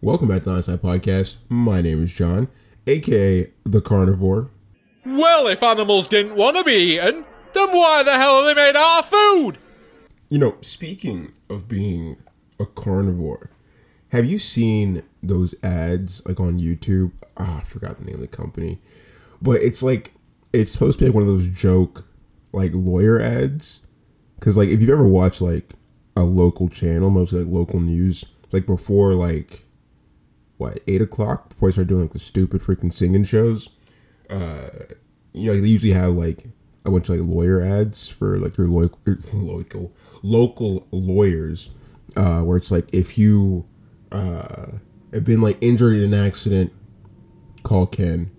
Welcome back to the Onside Podcast. My name is John, aka the Carnivore. Well, if animals didn't want to be eaten, then why the hell are they made out of food? You know, speaking of being a carnivore, have you seen those ads like on YouTube? Ah, I forgot the name of the company, but it's like it's supposed to be like one of those joke like lawyer ads. Because like if you've ever watched like a local channel, mostly like local news, like before like what eight o'clock before they start doing like the stupid freaking singing shows. Uh, you know, they usually have like a bunch of like lawyer ads for like your local local local lawyers, uh, where it's like if you uh have been like injured in an accident, call Ken.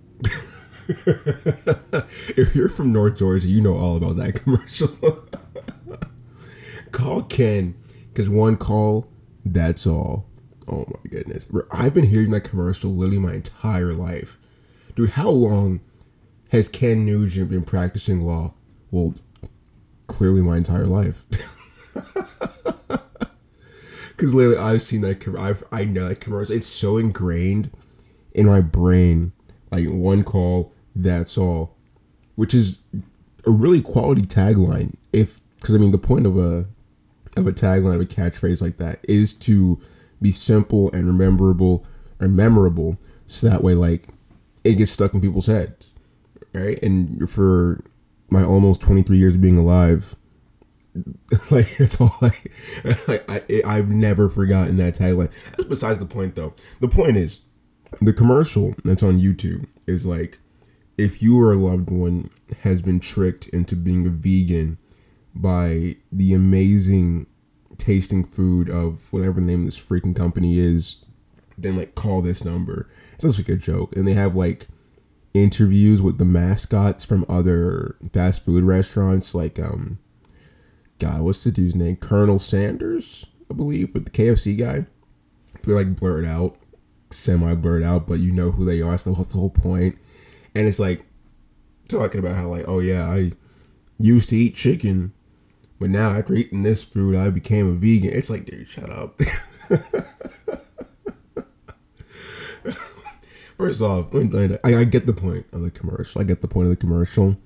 if you're from North Georgia, you know all about that commercial. call Ken, because one call, that's all. Oh my goodness. I've been hearing that commercial literally my entire life. Dude, how long has Ken Nugent been practicing law? Well, clearly my entire life. Because literally, I've seen that. com- I've, I know that commercial. It's so ingrained in my brain. Like one call, that's all. Which is a really quality tagline. If because I mean the point of a of a tagline of a catchphrase like that is to be simple and rememberable or memorable, so that way like it gets stuck in people's heads, right? And for my almost twenty three years of being alive, like that's all I, like, I I've never forgotten that tagline. That's besides the point though. The point is the commercial that's on YouTube is like if you or a loved one has been tricked into being a vegan by the amazing tasting food of whatever the name of this freaking company is, then like call this number. It's just like a joke. And they have like interviews with the mascots from other fast food restaurants, like um God, what's the dude's name? Colonel Sanders, I believe, with the KFC guy. They're like blurred out, semi blurred out, but you know who they are. So that's the whole point. And it's like talking about how like, oh yeah, I used to eat chicken, but now after eating this food, I became a vegan. It's like, dude, shut up. First off, I, I get the point of the commercial. I get the point of the commercial,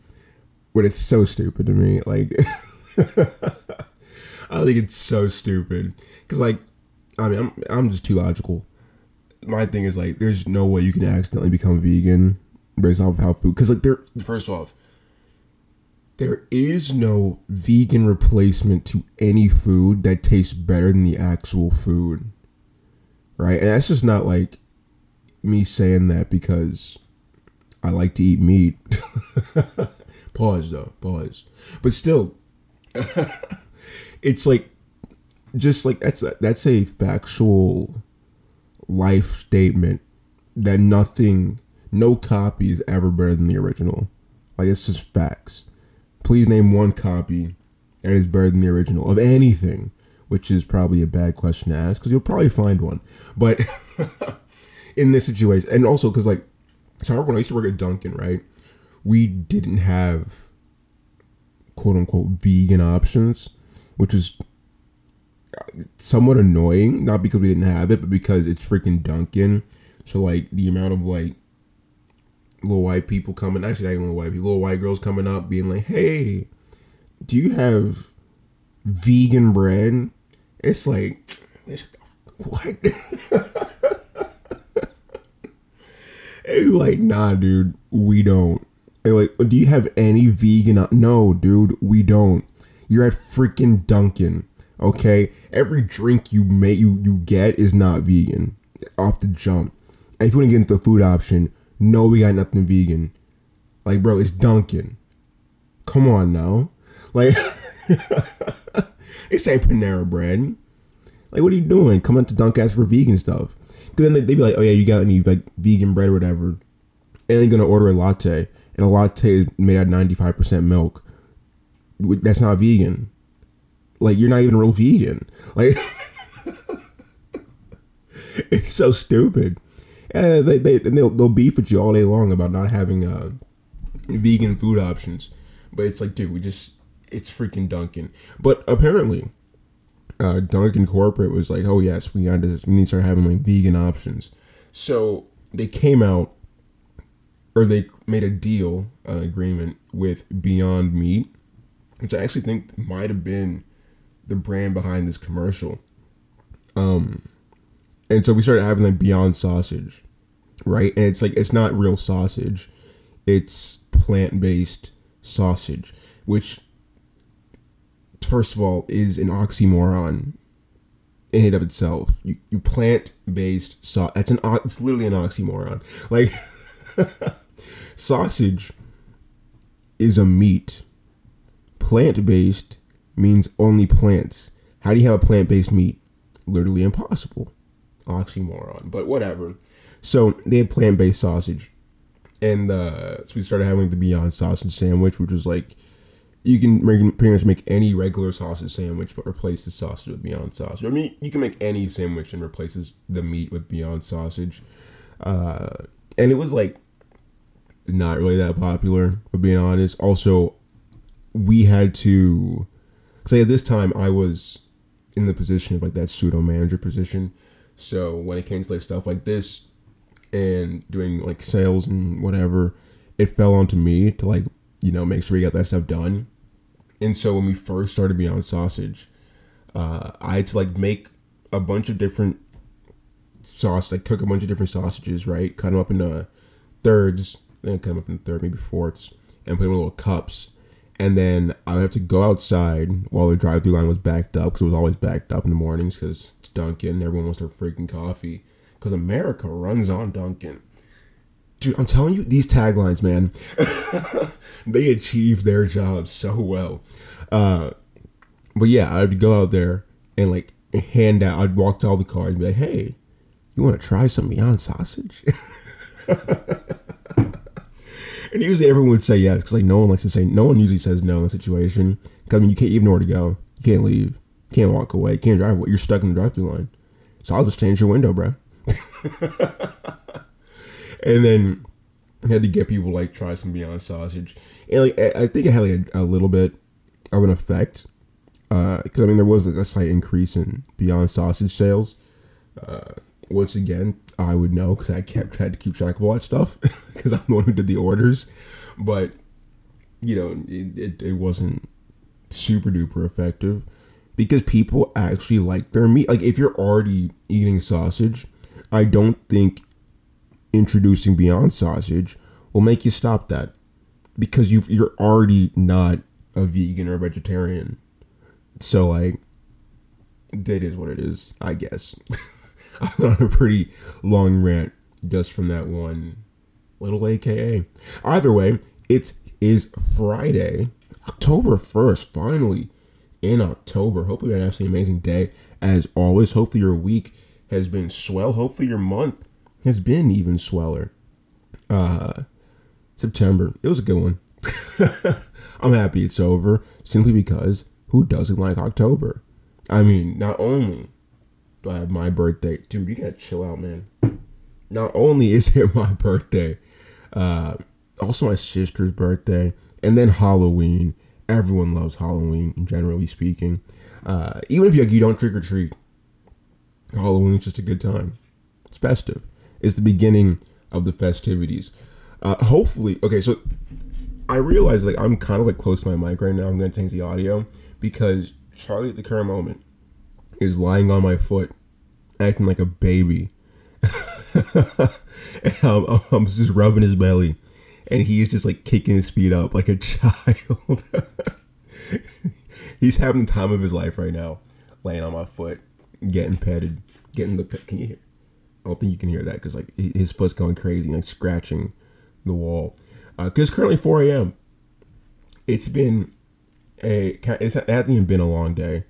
but it's so stupid to me. Like, I think it's so stupid because, like, I mean, I'm I'm just too logical. My thing is like, there's no way you can accidentally become vegan based off of how food. Because like, there, first off, there is no vegan replacement to any food that tastes better than the actual food, right? And that's just not like me saying that because I like to eat meat. pause though, pause. But still, it's like just like that's a, that's a factual life statement that nothing, no copy is ever better than the original. Like it's just facts. Please name one copy that is better than the original of anything, which is probably a bad question to ask because you'll probably find one. But in this situation, and also because like, so I remember when I used to work at Dunkin', right? We didn't have quote unquote vegan options, which was uh, somewhat annoying. Not because we didn't have it, but because it's freaking Dunkin'. So like the amount of like little white people coming, actually not even little white people, little white girls coming up, being like, "Hey, do you have vegan bread?" It's like, what? and like, nah, dude, we don't. And like, do you have any vegan? No, dude, we don't. You're at freaking Dunkin', okay? Every drink you make, you you get is not vegan off the jump. And if you want to get into the food option, no, we got nothing vegan. Like, bro, it's Dunkin'. Come on now, like, it's ain't Panera Bread. Like, what are you doing? Coming to Dunkin' for vegan stuff. Because then they'd be like, oh yeah, you got any like vegan bread or whatever. And they're gonna order a latte, and a latte is made out of ninety five percent milk. That's not vegan. Like you're not even a real vegan. Like it's so stupid. And they, they they'll they'll beef with you all day long about not having uh, vegan food options. But it's like, dude, we just it's freaking Dunkin'. But apparently, uh, Dunkin' Corporate was like, "Oh yes, we got to we need to start having like vegan options." So they came out, or they made a deal, an agreement with Beyond Meat, which I actually think might have been the brand behind this commercial. Um, and so we started having like Beyond Sausage, right? And it's like it's not real sausage; it's plant based sausage, which first of all is an oxymoron in and of itself. You, you plant based sauce. That's an it's literally an oxymoron. Like sausage is a meat. Plant based means only plants. How do you have a plant based meat? Literally impossible. Oxymoron, but whatever. So they had plant based sausage, and uh, so we started having the Beyond Sausage sandwich, which was like you can make, pretty much make any regular sausage sandwich, but replace the sausage with Beyond Sausage. I mean, you can make any sandwich and replaces the meat with Beyond Sausage. Uh, and it was like not really that popular, for being honest. Also, we had to say at this time I was in the position of like that pseudo manager position. So when it came to like stuff like this and doing like sales and whatever, it fell onto me to like you know make sure we got that stuff done. And so when we first started Beyond Sausage, uh, I had to like make a bunch of different sauce, like cook a bunch of different sausages, right? Cut them up into thirds, then cut them up into third, maybe fourths, and put them in little cups. And then I would have to go outside while the drive-through line was backed up because it was always backed up in the mornings because Dunkin'. Everyone wants their freaking coffee because America runs on Dunkin'. Dude, I'm telling you, these taglines, man, they achieve their job so well. Uh, but yeah, I'd go out there and like hand out. I'd walk to all the cars and be like, "Hey, you want to try some Beyond Sausage?" and usually everyone would say yes because like no one likes to say no one usually says no in that situation. Because I mean, you can't even know where to go. You can't leave. Can't walk away. Can't drive. What you're stuck in the drive-through line. So I'll just change your window, bro. and then had to get people like try some Beyond Sausage, and like I think it had like a, a little bit of an effect because uh, I mean there was like a slight increase in Beyond Sausage sales. Uh, once again, I would know because I kept had to keep track of all that stuff because I'm the one who did the orders, but you know it, it, it wasn't super duper effective because people actually like their meat. Like if you're already eating sausage, I don't think introducing Beyond Sausage will make you stop that because you you're already not a vegan or a vegetarian. So like that is what it is, I guess. I'm on a pretty long rant just from that one little AKA. Either way, it is Friday, October 1st, finally in October. Hopefully, you had an absolutely amazing day. As always, hopefully, your week has been swell. Hopefully, your month has been even sweller. Uh, September, it was a good one. I'm happy it's over simply because who doesn't like October? I mean, not only do I have my birthday, dude, you gotta chill out, man. Not only is it my birthday, uh, also my sister's birthday, and then Halloween. Everyone loves Halloween, generally speaking. Uh, even if you, like, you don't trick or treat, Halloween is just a good time. It's festive. It's the beginning of the festivities. Uh, hopefully, okay. So I realize like I'm kind of like close to my mic right now. I'm gonna change the audio because Charlie at the current moment is lying on my foot, acting like a baby. I'm, I'm just rubbing his belly, and he is just like kicking his feet up like a child. He's having the time of his life right now, laying on my foot, getting petted, getting the pet. Can you hear? I don't think you can hear that because like his foot's going crazy, like scratching the wall. Because uh, currently 4 a.m. It's been a it's, it hasn't even been a long day.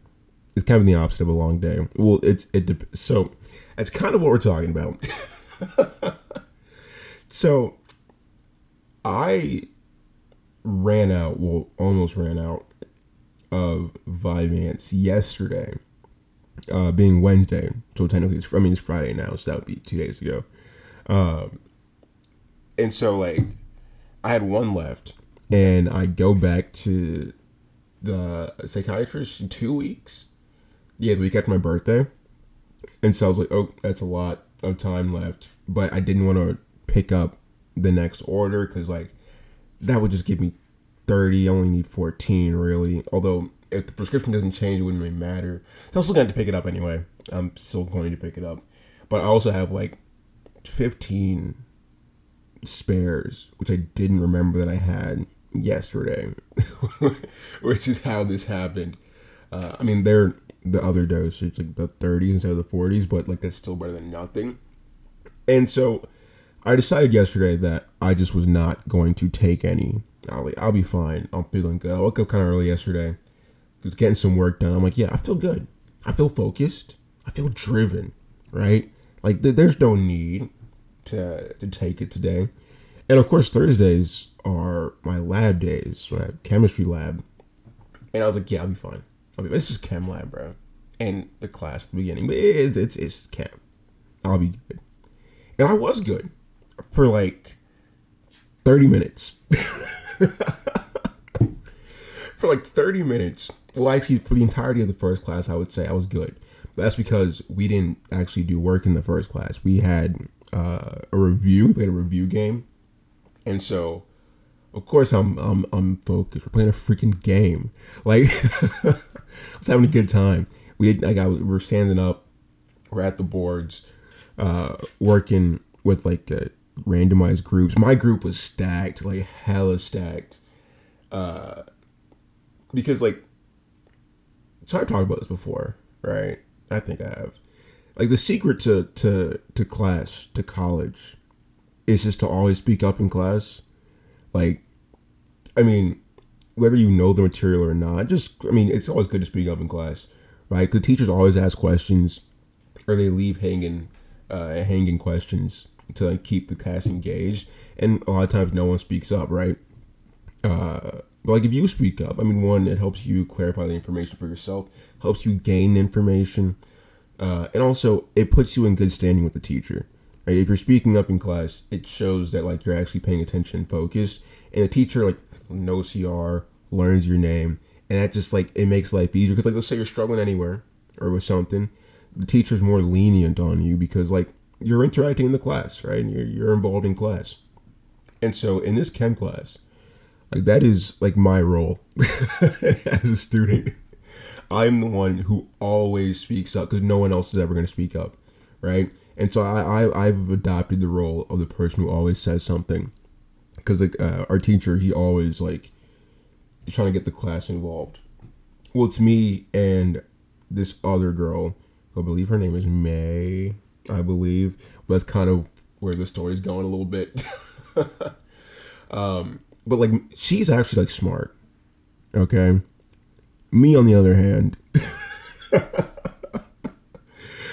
It's kind of the opposite of a long day. Well, it's it so that's kind of what we're talking about. so I ran out, well, almost ran out of Vyvanse yesterday, uh, being Wednesday. So technically, it's, I mean, it's Friday now, so that would be two days ago. Um, and so, like, I had one left, and I go back to the psychiatrist in two weeks yeah, the week after my birthday. And so I was like, oh, that's a lot of time left. But I didn't want to pick up the next order because, like, that would just give me 30. I only need 14, really. Although, if the prescription doesn't change, it wouldn't really matter. So I'm still going to pick it up anyway. I'm still going to pick it up. But I also have, like, 15 spares, which I didn't remember that I had yesterday, which is how this happened. Uh, I mean, they're the other dosage, like the 30s instead of the 40s, but like that's still better than nothing. And so I decided yesterday that I just was not going to take any. I'll, I'll be fine. I'm feeling good. I woke up kind of early yesterday. Was getting some work done. I'm like, yeah, I feel good. I feel focused. I feel driven. Right? Like th- there's no need to to take it today. And of course, Thursdays are my lab days, my chemistry lab. And I was like, yeah, I'll be fine. I'll be, it's just chem lab, bro. And the class at the beginning, but it's it's it's chem. I'll be good. And I was good for like thirty minutes. for like thirty minutes. Well, actually, for the entirety of the first class, I would say I was good. But that's because we didn't actually do work in the first class. We had uh, a review. We had a review game, and so of course I'm I'm I'm focused. We're playing a freaking game. Like I was having a good time. We did like I we were standing up. We're at the boards, uh, working with like uh, randomized groups. My group was stacked, like hella stacked. Uh, because like, so I've talked about this before, right? I think I have. Like the secret to to to class to college is just to always speak up in class. Like, I mean, whether you know the material or not, just I mean, it's always good to speak up in class, right? The teachers always ask questions, or they leave hanging, uh, hanging questions to like, keep the class engaged, and a lot of times no one speaks up, right? Uh, but like if you speak up, I mean, one, it helps you clarify the information for yourself, helps you gain information, uh, and also it puts you in good standing with the teacher. Right? If you're speaking up in class, it shows that like you're actually paying attention focused, and the teacher like knows who you are, learns your name, and that just like it makes life easier. Because like let's say you're struggling anywhere or with something, the teacher's more lenient on you because like you're interacting in the class, right? And you're you're involved in class, and so in this chem class, like that is like my role as a student. I'm the one who always speaks up because no one else is ever going to speak up, right? And so I, I I've adopted the role of the person who always says something, because like uh, our teacher, he always like he's trying to get the class involved. Well, it's me and this other girl. I believe her name is May. I believe that's kind of where the story's going a little bit. um, but like she's actually like smart. Okay. Me on the other hand, at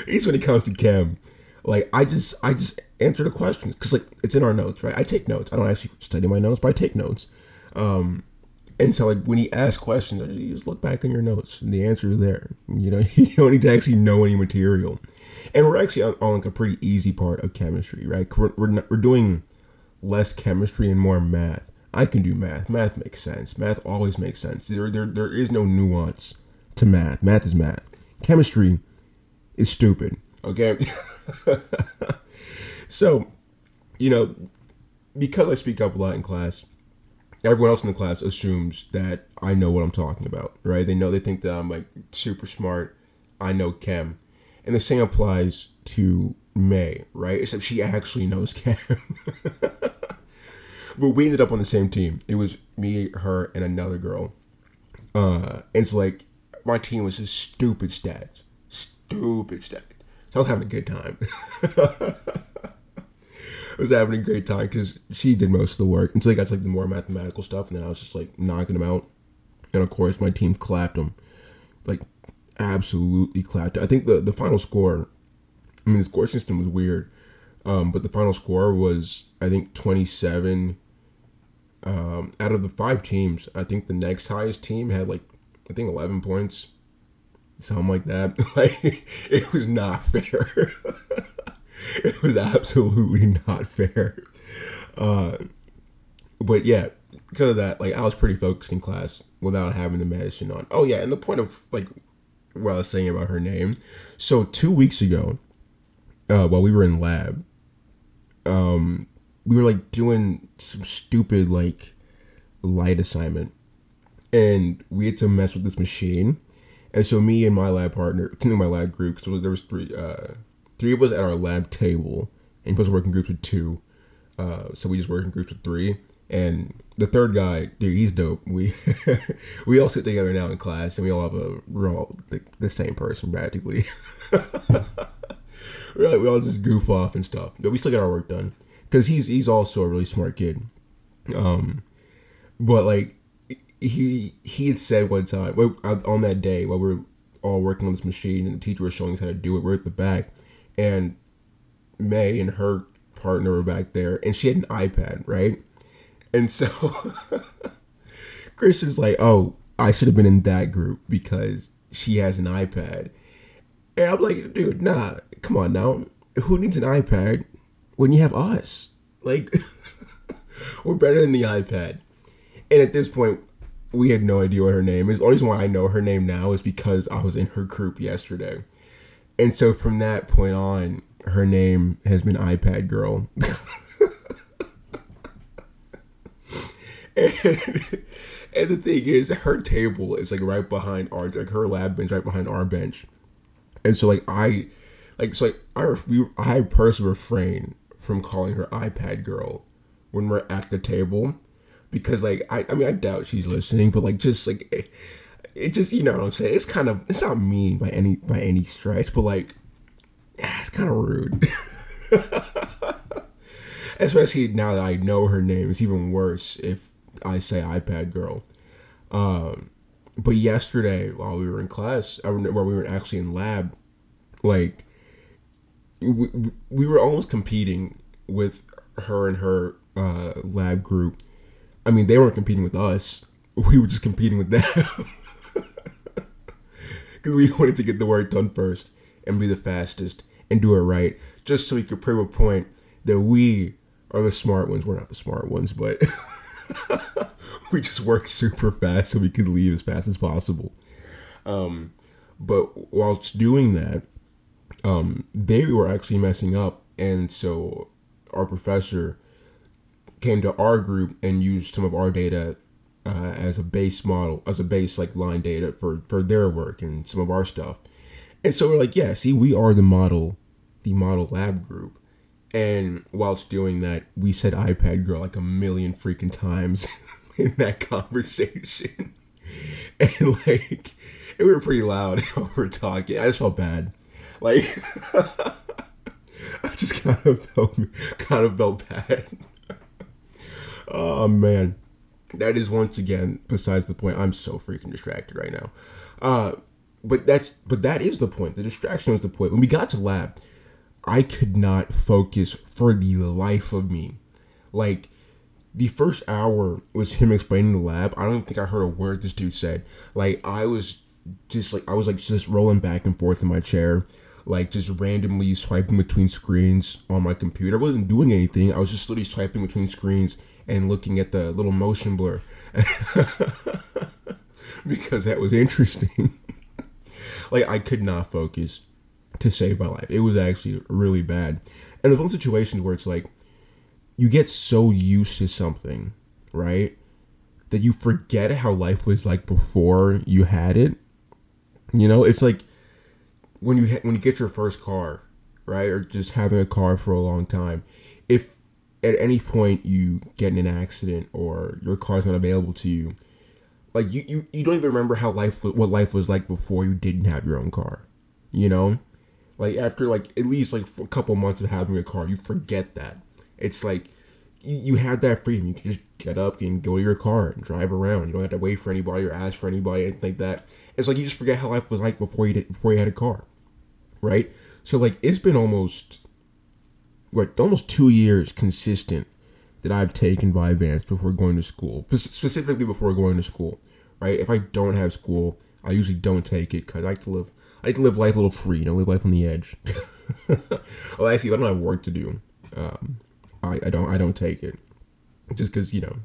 least when it comes to chem, like I just I just answer the questions because like it's in our notes, right? I take notes. I don't actually study my notes, but I take notes. Um, and so like when you ask questions, you just look back on your notes and the answer is there. You know, you don't need to actually know any material. And we're actually on, on like a pretty easy part of chemistry, right? We're we're, not, we're doing less chemistry and more math. I can do math. Math makes sense. Math always makes sense. There, there, there is no nuance to math. Math is math. Chemistry is stupid. Okay. so, you know, because I speak up a lot in class, everyone else in the class assumes that I know what I'm talking about, right? They know they think that I'm like super smart. I know chem. And the same applies to May, right? Except she actually knows chem. but we ended up on the same team. It was me, her, and another girl. Uh, it's like my team was just stupid stats, stupid stats. So I was having a good time. Was having a great time because she did most of the work until they got to like the more mathematical stuff, and then I was just like knocking them out. And of course, my team clapped them, like absolutely clapped. I think the the final score. I mean, the score system was weird, um, but the final score was I think twenty seven. Um, out of the five teams, I think the next highest team had like I think eleven points, something like that. Like it was not fair. was absolutely not fair. Uh, but yeah, because of that, like I was pretty focused in class without having the medicine on. Oh yeah, and the point of like what I was saying about her name. So two weeks ago, uh, while we were in lab, um, we were like doing some stupid like light assignment, and we had to mess with this machine. And so me and my lab partner, my lab group, so there was three, uh, three of us at our lab table, and supposed to work in groups of two. Uh, so we just work in groups of three. And the third guy, dude, he's dope. We we all sit together now in class, and we all have a we're all the, the same person practically. we're like, we all just goof off and stuff, but we still get our work done because he's he's also a really smart kid. Um, but like he he had said one time on that day while we were all working on this machine and the teacher was showing us how to do it. We're at the back, and May and her partner were back there, and she had an iPad, right? And so Christian's like, oh, I should have been in that group because she has an iPad. And I'm like, dude, nah, come on now. Who needs an iPad when you have us? Like, we're better than the iPad. And at this point, we had no idea what her name is. The only reason why I know her name now is because I was in her group yesterday. And so from that point on, her name has been iPad Girl. and, and the thing is, her table is like right behind our like her lab bench, right behind our bench, and so like I, like so like I we, I personally refrain from calling her iPad girl when we're at the table because like I I mean I doubt she's listening, but like just like it, just you know what I'm saying. It's kind of it's not mean by any by any stretch, but like it's kind of rude. Especially now that I know her name, it's even worse if I say iPad girl. Um, but yesterday while we were in class, while we were actually in lab, like we, we were almost competing with her and her uh, lab group. I mean, they weren't competing with us. We were just competing with them. Because we wanted to get the work done first and be the fastest and do it right, just so we could prove a point that we are the smart ones. We're not the smart ones, but we just work super fast so we could leave as fast as possible. Um, but whilst doing that, um, they were actually messing up, and so our professor came to our group and used some of our data uh, as a base model, as a base like line data for for their work and some of our stuff. And so we're like, yeah, see, we are the model, the model lab group. And whilst doing that, we said iPad girl like a million freaking times in that conversation. And like, and we were pretty loud while we were talking. I just felt bad. Like, I just kind of felt, kind of felt bad. oh man. That is once again besides the point. I'm so freaking distracted right now. Uh, but that's but that is the point. The distraction was the point. When we got to lab, I could not focus for the life of me. Like the first hour was him explaining the lab. I don't think I heard a word this dude said. Like I was just like I was like just rolling back and forth in my chair, like just randomly swiping between screens on my computer. I wasn't doing anything. I was just literally swiping between screens and looking at the little motion blur because that was interesting. like I could not focus to save my life. It was actually really bad. And there's one situations where it's like you get so used to something, right? That you forget how life was like before you had it. You know, it's like when you when you get your first car, right? Or just having a car for a long time. If at any point you get in an accident or your car's not available to you, like you, you, you don't even remember how life what life was like before you didn't have your own car you know like after like at least like a couple months of having a car you forget that it's like you, you have that freedom you can just get up and go to your car and drive around you don't have to wait for anybody or ask for anybody anything like that it's like you just forget how life was like before you did before you had a car right so like it's been almost like almost two years consistent that I've taken Vyvanse before going to school, specifically before going to school, right? If I don't have school, I usually don't take it because I like to live, I like to live life a little free, you know, live life on the edge. well, actually, if I don't have work to do, um, I, I don't, I don't take it, just because you know,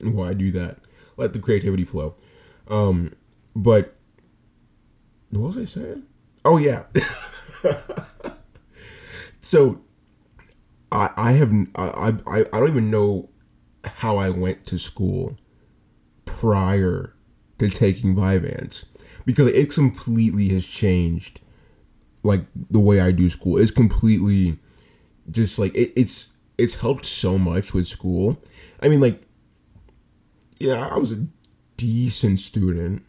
why I do that? Let the creativity flow. Um, but What was I saying? Oh yeah. so I I have I, I I don't even know how I went to school prior to taking Vyvanse because it completely has changed like the way I do school. It's completely just like it, it's it's helped so much with school. I mean like you know, I was a decent student.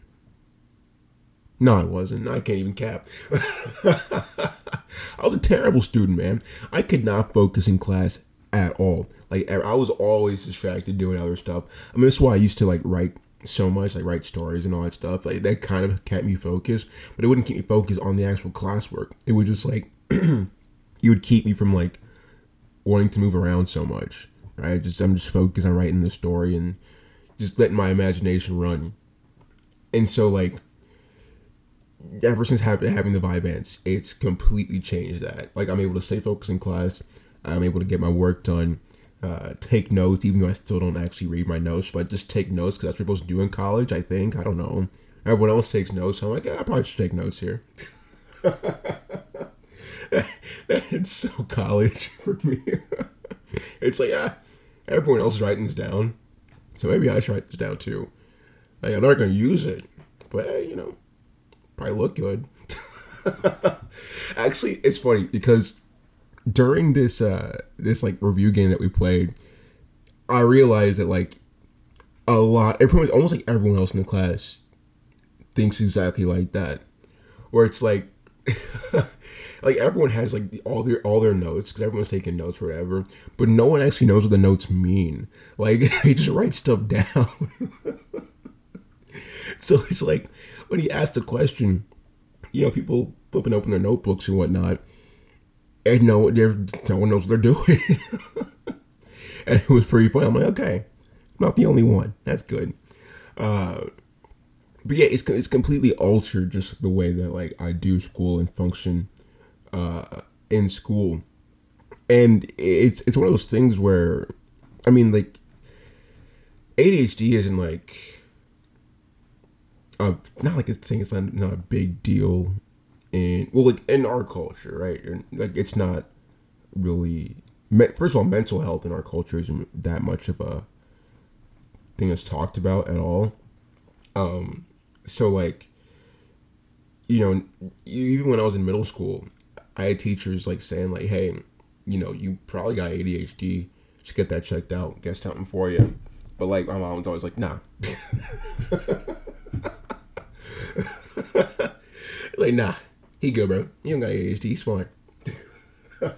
No, I wasn't. I can't even cap. I was a terrible student, man. I could not focus in class at all. Like I was always distracted doing other stuff. I mean, that's why I used to like write so much, like write stories and all that stuff. Like that kind of kept me focused, but it wouldn't keep me focused on the actual classwork. It would just like you would keep me from like wanting to move around so much. Right? Just I'm just focused on writing the story and just letting my imagination run. And so like ever since having having the Vyvanse, it's completely changed that. Like I'm able to stay focused in class. I'm able to get my work done. Uh, take notes, even though I still don't actually read my notes, but just take notes because that's what you're supposed to do in college. I think I don't know. Everyone else takes notes, so I'm like, yeah, I probably should take notes here. it's so college for me. it's like, yeah, everyone else is writing this down, so maybe I should write this down too. Like, I'm not gonna use it, but hey, you know, probably look good. Actually, it's funny because during this uh this like review game that we played, I realized that like a lot, everyone, almost like everyone else in the class thinks exactly like that, where it's like. like everyone has like all their all their notes because everyone's taking notes or whatever, but no one actually knows what the notes mean. Like they just write stuff down. so it's like when he asked a question, you know, people flipping open their notebooks and whatnot, and no, no one knows what they're doing. and it was pretty funny. I'm like, okay, I'm not the only one. That's good. Uh, but yeah, it's it's completely altered just the way that like I do school and function uh, in school, and it's it's one of those things where, I mean, like ADHD isn't like uh, not like it's saying it's not, not a big deal in well like in our culture right? Like it's not really first of all mental health in our culture isn't that much of a thing that's talked about at all. Um so like you know even when i was in middle school i had teachers like saying like hey you know you probably got adhd should get that checked out. Get something for you. But like my mom was always like nah like, nah, he good, bro. He don't got ADHD. He's fine.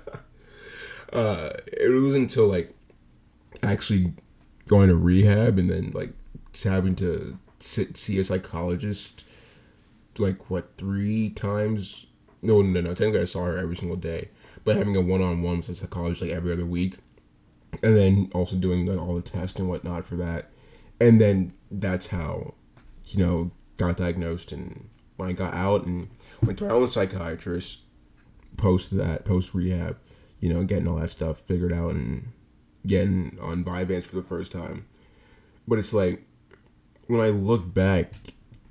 uh, it was until like actually going to rehab and then like having to sit see a psychologist like what three times no no no technically I saw her every single day but having a one-on-one with a psychologist like every other week and then also doing like all the tests and whatnot for that and then that's how you know got diagnosed and when I got out and went to my own psychiatrist post that, post rehab, you know, getting all that stuff figured out and getting on Vyvanse for the first time. But it's like when I look back,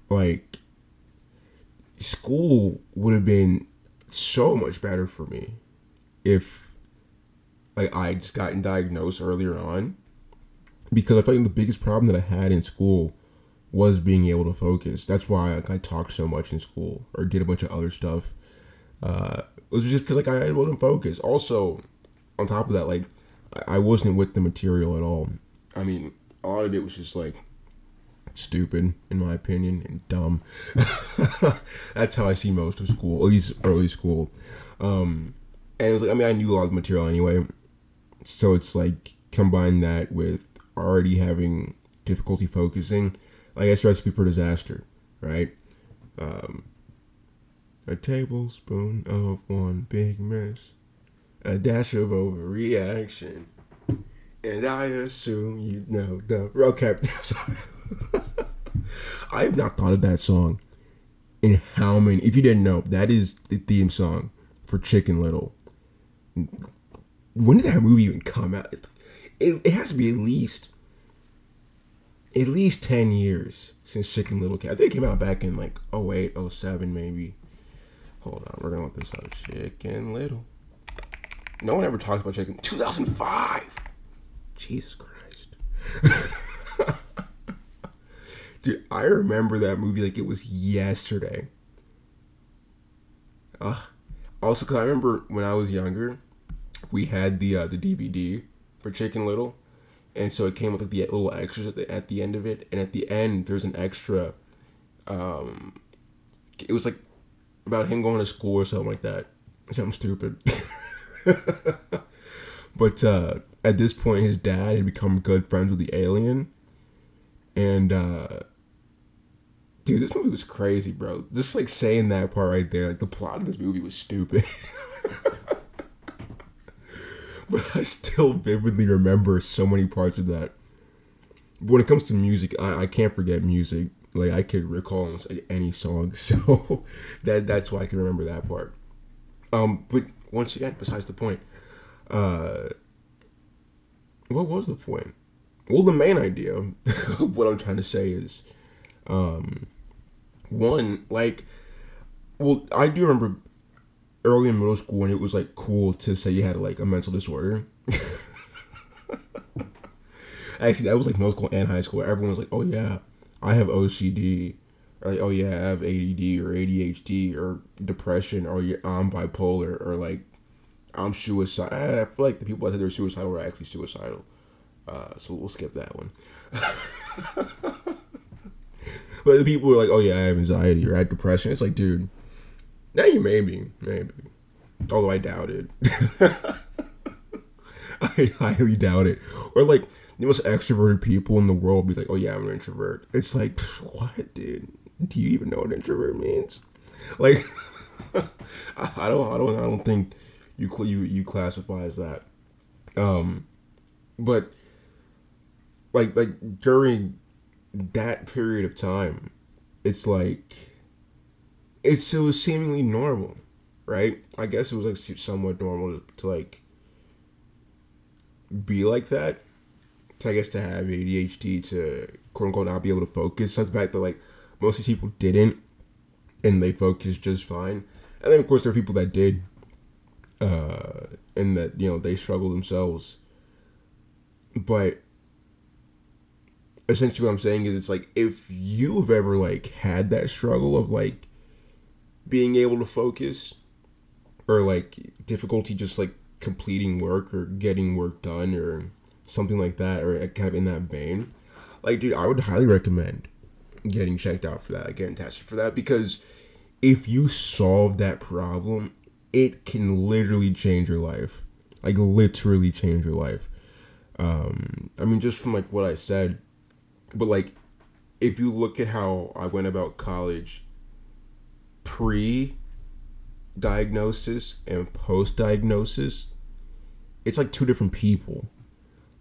like school would have been so much better for me if like I just gotten diagnosed earlier on. Because I feel like the biggest problem that I had in school was being able to focus. That's why like, I talked so much in school or did a bunch of other stuff. Uh, it was just because like I wasn't focused. Also, on top of that, like I wasn't with the material at all. I mean, a lot of it was just like stupid in my opinion and dumb. That's how I see most of school, at least early school. Um, and it was like I mean I knew a lot of material anyway, so it's like combine that with already having difficulty focusing I guess recipe for disaster, right? Um, a tablespoon of one big mess, a dash of overreaction, and I assume you know the okay. Sorry. I have not thought of that song in how many. If you didn't know, that is the theme song for Chicken Little. When did that movie even come out? It, it has to be at least at least 10 years since Chicken Little came. I think it came out back in like 08, 07 maybe. Hold on, we're gonna look this up. Chicken Little. No one ever talks about Chicken. 2005. Jesus Christ. Dude, I remember that movie like it was yesterday. Uh, also, because I remember when I was younger, we had the uh, the DVD for Chicken Little, and so it came with like the little extras at the at the end of it, and at the end there's an extra. Um, it was like about him going to school or something like that. Something stupid. but uh, at this point, his dad had become good friends with the alien, and uh, dude, this movie was crazy, bro. Just like saying that part right there, like the plot of this movie was stupid. but I still vividly remember so many parts of that. When it comes to music, I, I can't forget music. Like I could recall almost any song, so that that's why I can remember that part. Um, but once again, besides the point, uh, what was the point? Well, the main idea of what I'm trying to say is, um, one like, well, I do remember early in middle school and it was like cool to say you had like a mental disorder. Actually, that was like middle school and high school. Everyone was like, "Oh yeah, I have OCD," or like, "Oh yeah, I have ADD or ADHD or depression or I'm bipolar or like I'm suicidal." I feel like the people that said they're suicidal were actually suicidal. Uh, so we'll skip that one. but the people were like, "Oh yeah, I have anxiety or I have depression." It's like, dude, you maybe, maybe. Although I doubt it. I highly doubt it. Or like the most extroverted people in the world be like, "Oh yeah, I'm an introvert." It's like, what, dude? Do you even know what introvert means? Like, I don't, I don't, I don't think you you you classify as that. Um, but like like during that period of time, it's like it's it was seemingly normal, right? I guess it was like somewhat normal to, to like be like that. To, I guess to have ADHD to quote unquote not be able to focus. That's the fact that like most of these people didn't, and they focused just fine. And then of course there are people that did, uh, and that you know they struggle themselves. But essentially, what I'm saying is, it's like if you've ever like had that struggle of like being able to focus or like difficulty just like completing work or getting work done or something like that or kind of in that vein like dude i would highly recommend getting checked out for that like getting tested for that because if you solve that problem it can literally change your life like literally change your life. Um i mean just from like what i said but like if you look at how i went about college pre diagnosis and post diagnosis, it's like two different people.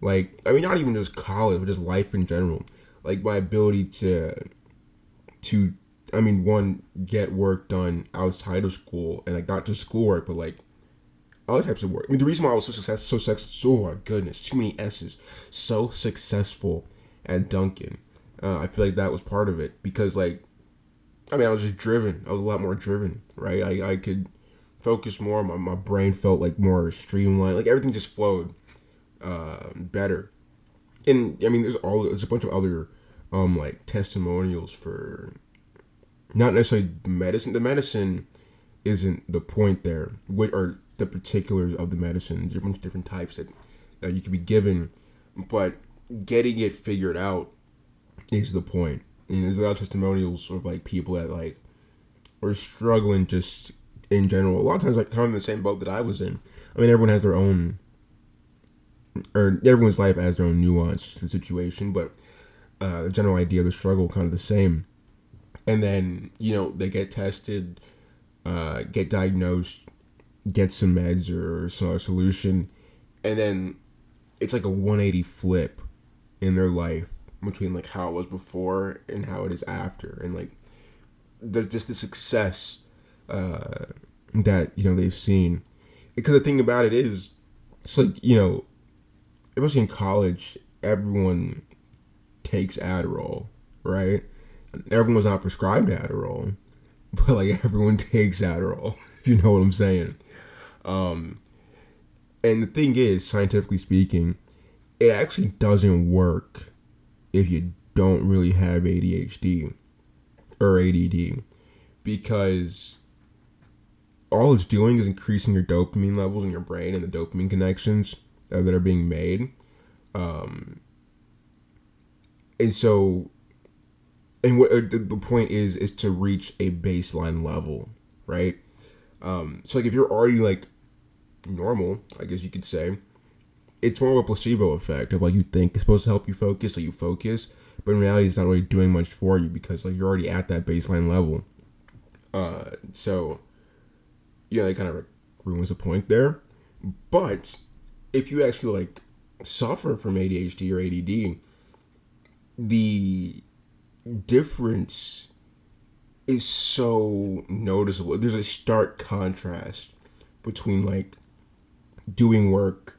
Like, I mean, not even just college, but just life in general. Like my ability to, to, I mean, one get work done outside of school and like not just schoolwork, but like other types of work. I mean, the reason why I was so successful, so sex, oh my goodness, too many S's, so successful at Dunkin'. Uh, I feel like that was part of it because like I mean, I was just driven. I was a lot more driven, right? I, I could focus more. My, my brain felt like more streamlined. Like everything just flowed uh, better. And I mean, there's all there's a bunch of other um like testimonials for not necessarily medicine. The medicine isn't the point there, what are the particulars of the medicine. There's a bunch of different types that, that you could be given, but getting it figured out is the point and there's a lot of testimonials of like people that like are struggling just in general. A lot of times, like kind of the same boat that I was in. I mean, everyone has their own, or everyone's life has their own nuance to the situation, but uh, the general idea of the struggle kind of the same. And then you know they get tested, uh, get diagnosed, get some meds or some other solution, and then it's like a 180 flip in their life between like how it was before and how it is after, and like there's just the success uh, that you know they've seen. Because the thing about it is, it's like you know, especially in college, everyone takes Adderall, right? Everyone was not prescribed Adderall, but like everyone takes Adderall, if you know what I'm saying. Um, and the thing is, scientifically speaking, it actually doesn't work if you don't really have ADHD or ADD because all it's doing is increasing your dopamine levels in your brain and the dopamine connections that are being made. Um, and so, and what uh, the point is is to reach a baseline level, right? Um, so like if you're already like normal, I guess you could say, it's more of a placebo effect of like you think it's supposed to help you focus, so you focus, but in reality, it's not really doing much for you because like you're already at that baseline level. Uh, so yeah, that kind of like ruins the point there. But if you actually like suffer from ADHD or ADD, the difference is so noticeable. There's a stark contrast between like doing work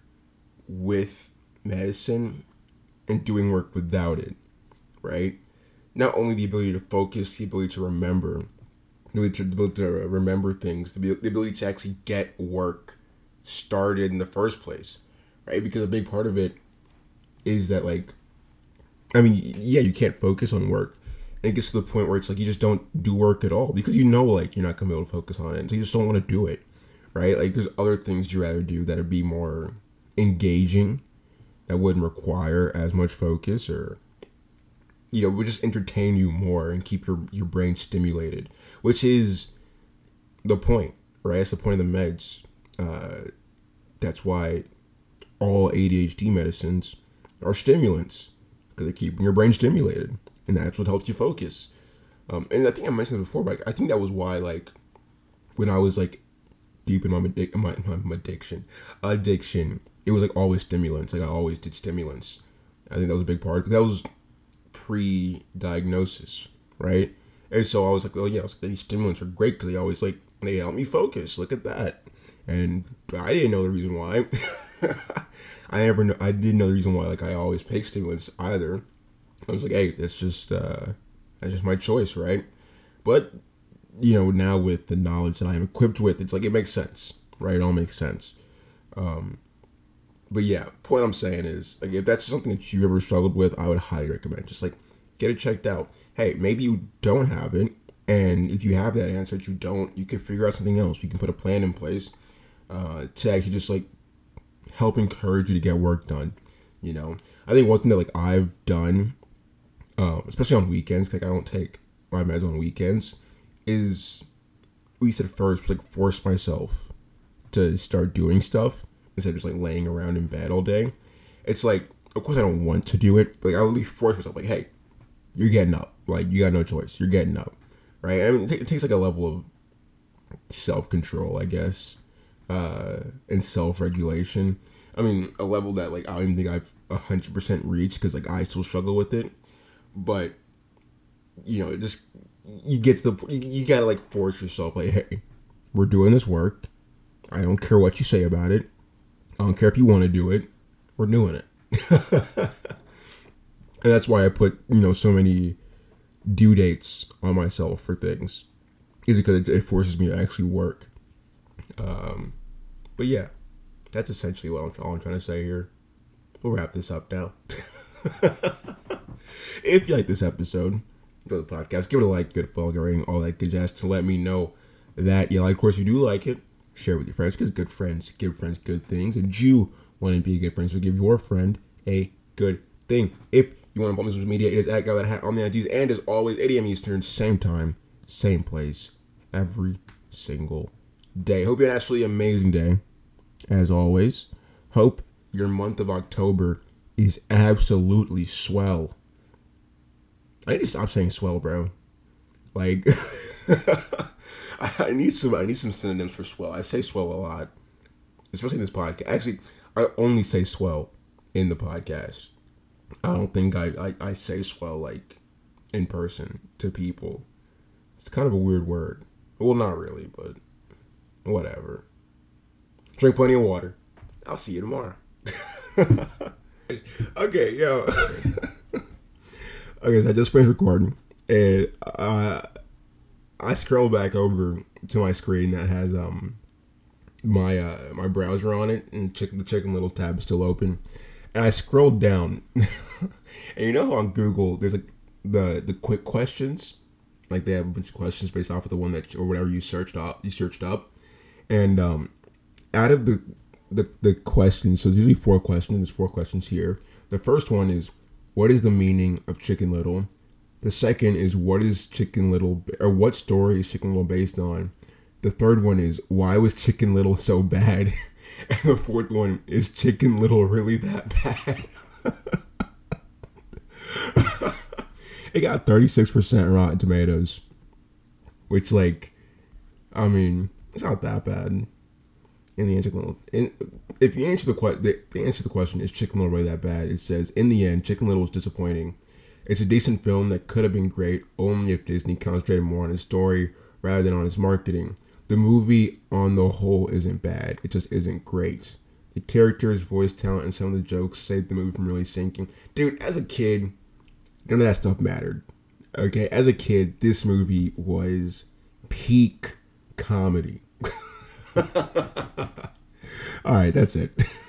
with medicine and doing work without it, right? Not only the ability to focus, the ability to remember, the ability to, the ability to remember things, the, the ability to actually get work started in the first place, right? Because a big part of it is that, like, I mean, yeah, you can't focus on work. And it gets to the point where it's like you just don't do work at all because you know, like, you're not going to be able to focus on it. So you just don't want to do it, right? Like, there's other things you'd rather do that would be more engaging that wouldn't require as much focus or you know would just entertain you more and keep your your brain stimulated which is the point right? That's the point of the meds. Uh, that's why all adhd medicines are stimulants because they're keeping your brain stimulated and that's what helps you focus. Um, and i think i mentioned it before but i think that was why like when i was like deep in my, my, my addiction addiction it was like always stimulants. Like I always did stimulants. I think that was a big part. That was pre-diagnosis, right? And so I was like, oh yeah, these stimulants are great because they always like they help me focus. Look at that. And I didn't know the reason why. I never. I didn't know the reason why. Like I always take stimulants either. I was like, hey, that's just uh, that's just my choice, right? But you know, now with the knowledge that I am equipped with, it's like it makes sense, right? It all makes sense. Um, but yeah, point I'm saying is like if that's something that you ever struggled with, I would highly recommend just like get it checked out. Hey, maybe you don't have it, and if you have that answer that you don't, you can figure out something else. You can put a plan in place uh, to actually just like help encourage you to get work done. You know, I think one thing that like I've done, uh, especially on weekends, like I don't take my meds on weekends, is at least at first like force myself to start doing stuff instead of just like laying around in bed all day. It's like, of course, I don't want to do it. Like, I would force myself, like, hey, you're getting up. Like, you got no choice. You're getting up. Right? I mean, it, t- it takes like a level of self control, I guess, uh, and self regulation. I mean, a level that, like, I don't even think I've 100% reached because, like, I still struggle with it. But, you know, it just, you get to the, you gotta, like, force yourself, like, hey, we're doing this work. I don't care what you say about it. I don't care if you want to do it. We're doing it. and that's why I put, you know, so many due dates on myself for things. Is because it, forces me to actually work. Um, but yeah, that's essentially what I'm, all I'm trying to say here. We'll wrap this up now. if you like this episode, go to the podcast, give it a like, good follow, rating, all that good jazz to let me know that you like. Of course, you do like it, share with your friends because good friends give friends good things, and you want to be a good friend, so give your friend a good thing. If you want to follow me on social media, it is at Guy That Hat on the IGs, and as always, 8 a.m. Eastern, same time, same place, every single day. Hope you had an absolutely amazing day, as always. Hope your month of October is absolutely swell. I need to stop saying swell, bro. Like. I need some I need some synonyms for swell. I say swell a lot, especially in this podcast. Actually, I only say swell in the podcast. I don't think I, I, I say swell like in person to people. It's kind of a weird word. Well, not really, but whatever. Drink plenty of water. I'll see you tomorrow. okay, yo. Okay, so I just finished recording, and uh, I scroll back over to my screen that has um my uh my browser on it, and chicken the Chicken Little tab is still open, and I scrolled down, and you know how on Google there's like the the quick questions, like they have a bunch of questions based off of the one that or whatever you searched up, you searched up, and um out of the the the questions, so there's usually four questions. There's four questions here. The first one is what is the meaning of Chicken Little? The second is what is Chicken Little or what story is Chicken Little based on? The third one is why was Chicken Little so bad? And the fourth one is Chicken Little really that bad? it got 36% Rotten Tomatoes, which like I mean, it's not that bad. In the answer, in, if you answer the question, the, the answer to the question is Chicken Little really that bad? It says in the end, Chicken Little was disappointing. It's a decent film that could have been great only if Disney concentrated more on its story rather than on its marketing. The movie on the whole isn't bad. It just isn't great. The characters, voice talent, and some of the jokes saved the movie from really sinking. Dude, as a kid, none of that stuff mattered. Okay, as a kid, this movie was peak comedy. All right, that's it.